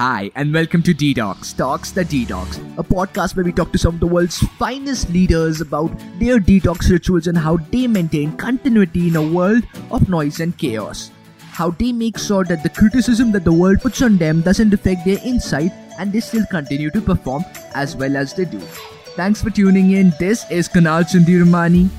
Hi, and welcome to Detox, Talks the Detox, a podcast where we talk to some of the world's finest leaders about their detox rituals and how they maintain continuity in a world of noise and chaos. How they make sure that the criticism that the world puts on them doesn't affect their insight and they still continue to perform as well as they do. Thanks for tuning in. This is Kunal Chandiramani,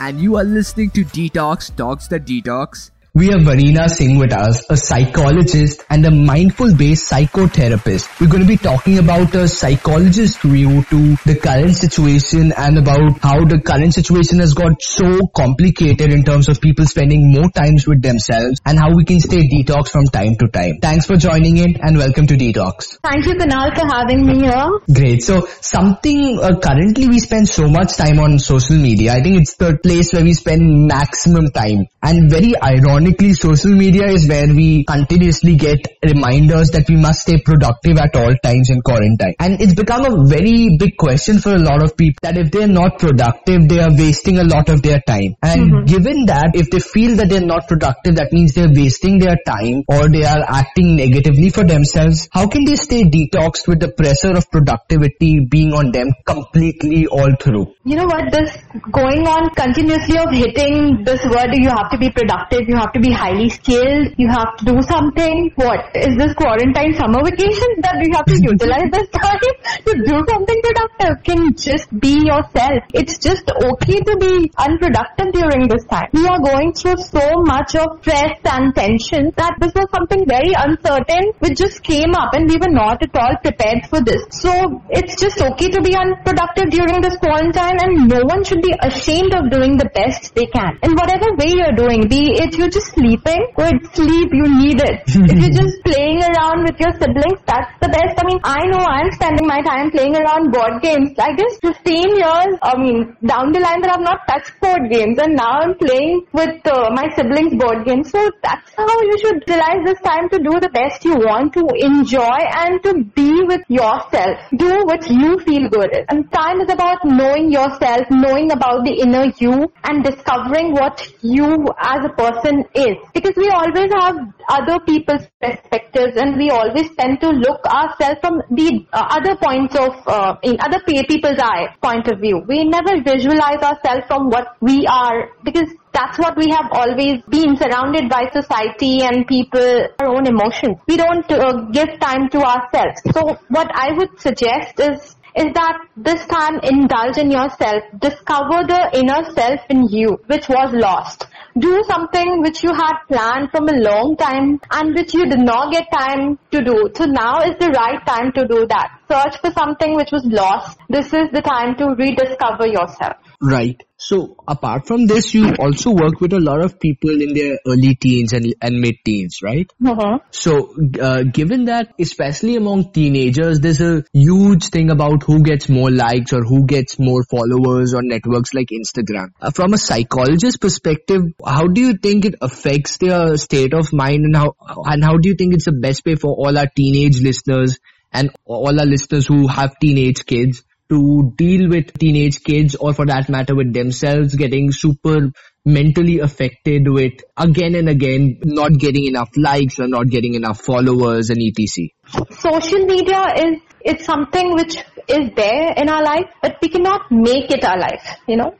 and you are listening to Detox, Talks the Detox. We have Varina Singh with us, a psychologist and a mindful-based psychotherapist. We're going to be talking about a psychologist's view to the current situation and about how the current situation has got so complicated in terms of people spending more times with themselves and how we can stay detox from time to time. Thanks for joining in and welcome to Detox. Thank you, Kunal, for having me here. Great. So something uh, currently we spend so much time on social media. I think it's the place where we spend maximum time and very ironic ironically, social media is where we continuously get reminders that we must stay productive at all times in quarantine. And it's become a very big question for a lot of people that if they're not productive, they are wasting a lot of their time. And mm-hmm. given that, if they feel that they're not productive, that means they're wasting their time or they are acting negatively for themselves. How can they stay detoxed with the pressure of productivity being on them completely all through? You know what? This going on continuously of hitting this word, you have to be productive, you have to be highly skilled, you have to do something. What? Is this quarantine summer vacation that you have to utilize this time to do something productive? Can just be yourself. It's just okay to be unproductive during this time. We are going through so much of stress and tension that this was something very uncertain which just came up and we were not at all prepared for this. So it's just okay to be unproductive during this quarantine and no one should be ashamed of doing the best they can. In whatever way you're doing, be it you just sleeping, good sleep, you need it. if you're just playing around with your siblings, that's the best. I mean, I know I'm spending my time playing around board games. I guess 15 years, I mean, down the line that I've not touched board games and now I'm playing with uh, my siblings board games. So that's how you should utilize this time to do the best you want to enjoy and to be with yourself. Do what you feel good at. And time is about knowing yourself, knowing about the inner you and discovering what you as a person is. Because we always have other people's perspectives and we always tend to look ourselves from the uh, other points of uh, in other people's eye point of view. We never visualize ourselves from what we are because that's what we have always been surrounded by society and people our own emotions. We don't uh, give time to ourselves. So what i would suggest is is that this time indulge in yourself, discover the inner self in you, which was lost do something which you had planned from a long time and which you did not get time to do. So now is the right time to do that. Search for something which was lost. This is the time to rediscover yourself. Right. So apart from this, you also work with a lot of people in their early teens and, and mid-teens, right? Uh-huh. So uh, given that, especially among teenagers, there's a huge thing about who gets more likes or who gets more followers on networks like Instagram. Uh, from a psychologist perspective, how do you think it affects their state of mind and how and how do you think it's the best way for all our teenage listeners and all our listeners who have teenage kids to deal with teenage kids or for that matter with themselves getting super mentally affected with again and again not getting enough likes or not getting enough followers and etc. Social media is it's something which is there in our life but we cannot make it our life, you know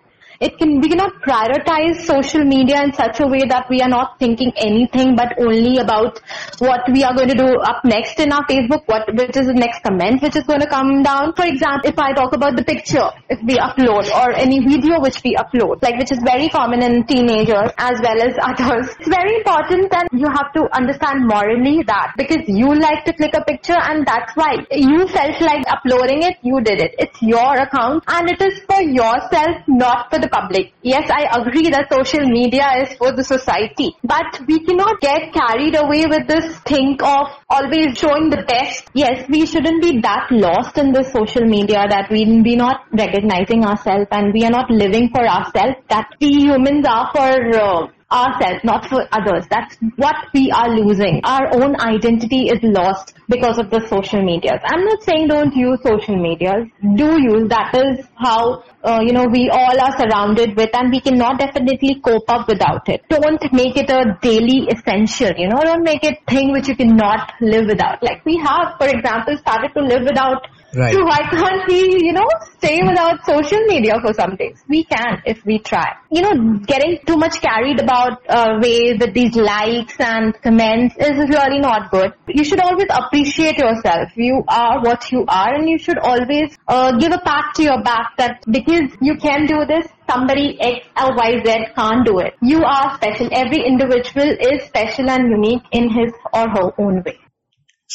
it can we cannot prioritize social media in such a way that we are not thinking anything but only about what we are going to do up next in our Facebook, what which is the next comment which is going to come down. For example, if I talk about the picture if we upload or any video which we upload, like which is very common in teenagers as well as others. It's very important that you have to understand morally that because you like to click a picture and that's why you felt like uploading it, you did it. It's your account and it is for yourself, not for the public. Yes, I agree that social media is for the society, but we cannot get carried away with this think of always showing the best. Yes, we shouldn't be that lost in the social media that we be not recognizing ourselves and we are not living for ourselves. That we humans are for uh, ourselves, not for others. That's what we are losing. Our own identity is lost because of the social medias. I'm not saying don't use social medias. Do use. That is how, uh, you know, we all are surrounded with and we cannot definitely cope up without it. Don't make it a daily essential, you know, don't make it thing which you cannot live without. Like we have, for example, started to live without Right. so why can't we, you know, stay without social media for some days? We can if we try. You know, getting too much carried about uh, ways with these likes and comments is really not good. You should always appreciate yourself. You are what you are and you should always uh, give a pat to your back that because you can do this, somebody X or Y Z can't do it. You are special. Every individual is special and unique in his or her own way.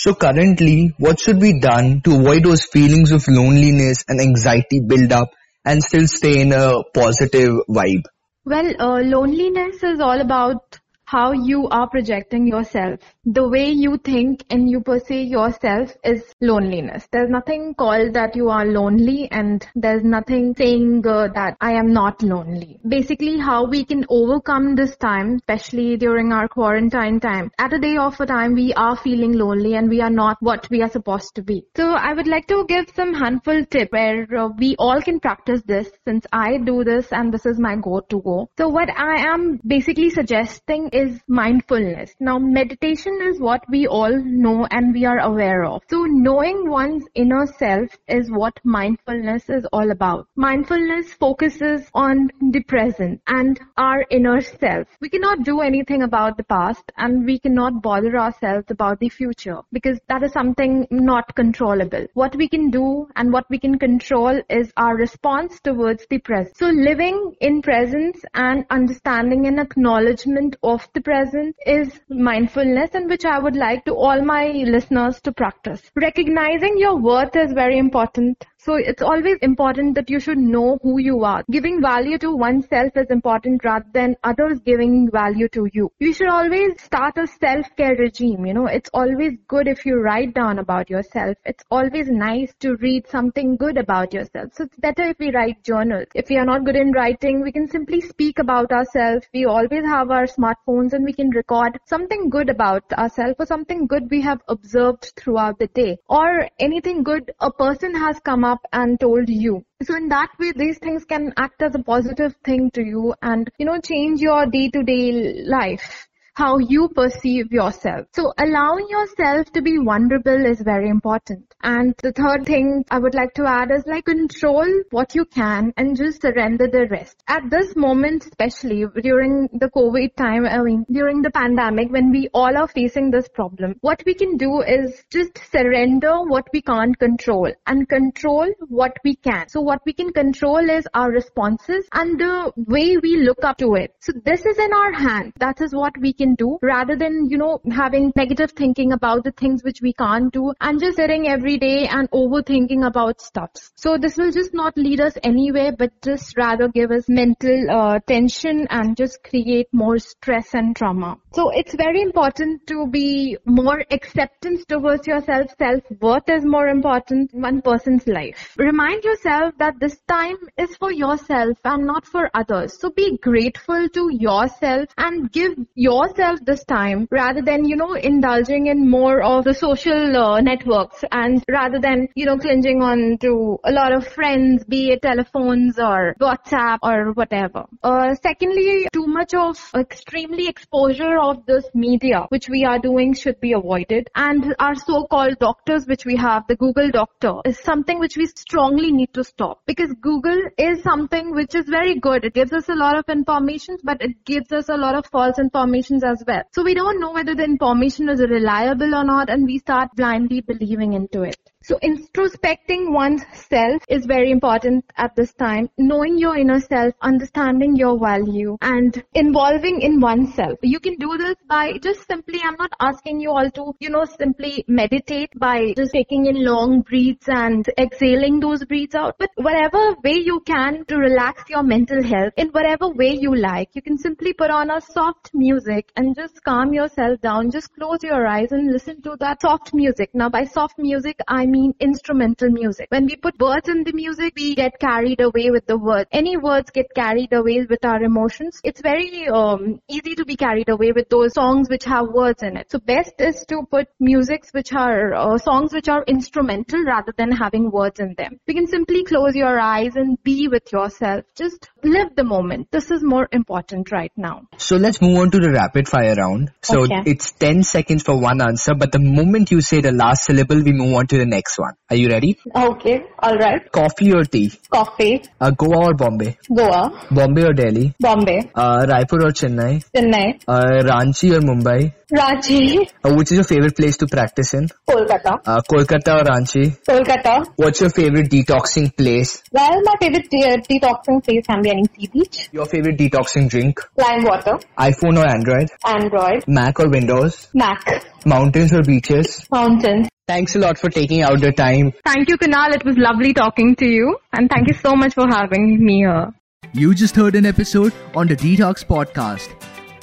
So currently, what should be done to avoid those feelings of loneliness and anxiety build up and still stay in a positive vibe? Well, uh, loneliness is all about how you are projecting yourself. The way you think and you perceive yourself is loneliness. There's nothing called that you are lonely and there's nothing saying uh, that I am not lonely. Basically how we can overcome this time, especially during our quarantine time. At a day of a time we are feeling lonely and we are not what we are supposed to be. So I would like to give some handful tip where uh, we all can practice this since I do this and this is my go-to go. So what I am basically suggesting is mindfulness. Now meditation is what we all know and we are aware of. So knowing one's inner self is what mindfulness is all about. Mindfulness focuses on the present and our inner self. We cannot do anything about the past and we cannot bother ourselves about the future because that is something not controllable. What we can do and what we can control is our response towards the present. So living in presence and understanding and acknowledgement of the present is mindfulness and which I would like to all my listeners to practice. Recognizing your worth is very important. So it's always important that you should know who you are. Giving value to oneself is important rather than others giving value to you. You should always start a self-care regime. You know, it's always good if you write down about yourself. It's always nice to read something good about yourself. So it's better if we write journals. If we are not good in writing, we can simply speak about ourselves. We always have our smartphones and we can record something good about ourselves or something good we have observed throughout the day or anything good a person has come up and told you. So in that way, these things can act as a positive thing to you and, you know, change your day to day life how you perceive yourself. So allowing yourself to be vulnerable is very important. And the third thing I would like to add is like control what you can and just surrender the rest. At this moment, especially during the COVID time, I mean, during the pandemic, when we all are facing this problem, what we can do is just surrender what we can't control and control what we can. So what we can control is our responses and the way we look up to it. So this is in our hand. That is what we can do rather than, you know, having negative thinking about the things which we can't do and just sitting every day and overthinking about stuff. So this will just not lead us anywhere but just rather give us mental uh, tension and just create more stress and trauma. So it's very important to be more acceptance towards yourself. Self-worth is more important in one person's life. Remind yourself that this time is for yourself and not for others. So be grateful to yourself and give yourself this time rather than, you know, indulging in more of the social uh, networks and rather than, you know, clinging on to a lot of friends, be it telephones or WhatsApp or whatever. Uh, secondly, too much of extremely exposure of this media, which we are doing should be avoided. And our so-called doctors, which we have, the Google doctor, is something which we strongly need to stop because Google is something which is very good. It gives us a lot of information, but it gives us a lot of false information as well. So we don't know whether the information is reliable or not and we start blindly believing into it. So introspecting one's self is very important at this time. Knowing your inner self, understanding your value and involving in oneself. You can do this by just simply, I'm not asking you all to, you know, simply meditate by just taking in long breaths and exhaling those breaths out. But whatever way you can to relax your mental health in whatever way you like, you can simply put on a soft music and just calm yourself down. Just close your eyes and listen to that soft music. Now by soft music, I mean instrumental music. When we put words in the music, we get carried away with the words. Any words get carried away with our emotions. It's very um, easy to be carried away with those songs which have words in it. So best is to put musics which are uh, songs which are instrumental rather than having words in them. You can simply close your eyes and be with yourself. Just live the moment. This is more important right now. So let's move on to the rapid fire round. So Okay. it's 10 seconds for one answer, but the moment you say the last syllable, we move on to the next one. Are you ready? Okay, alright. Coffee or tea? Coffee, Uh, Goa or Bombay? Goa, Bombay or Delhi? Bombay, Uh, Raipur or Chennai? Chennai, Uh, Ranchi or Mumbai? Ranchi, Uh, which is your favorite place to practice in? Kolkata, Uh, Kolkata or Ranchi? Kolkata. What's your favorite detoxing place? Well, my favorite de- detoxing place can be any sea beach, Your favorite detoxing drink? lime water, iPhone or Android? Android, Mac or Windows? Mac, Mountains or beaches? mountains. Thanks a lot for taking out the time. Thank you, Kunal. It was lovely talking to you. And thank you so much for having me here. You just heard an episode on the Detox Podcast.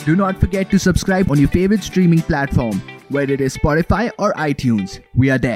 Do not forget to subscribe on your favorite streaming platform, whether it is Spotify or iTunes. We are there.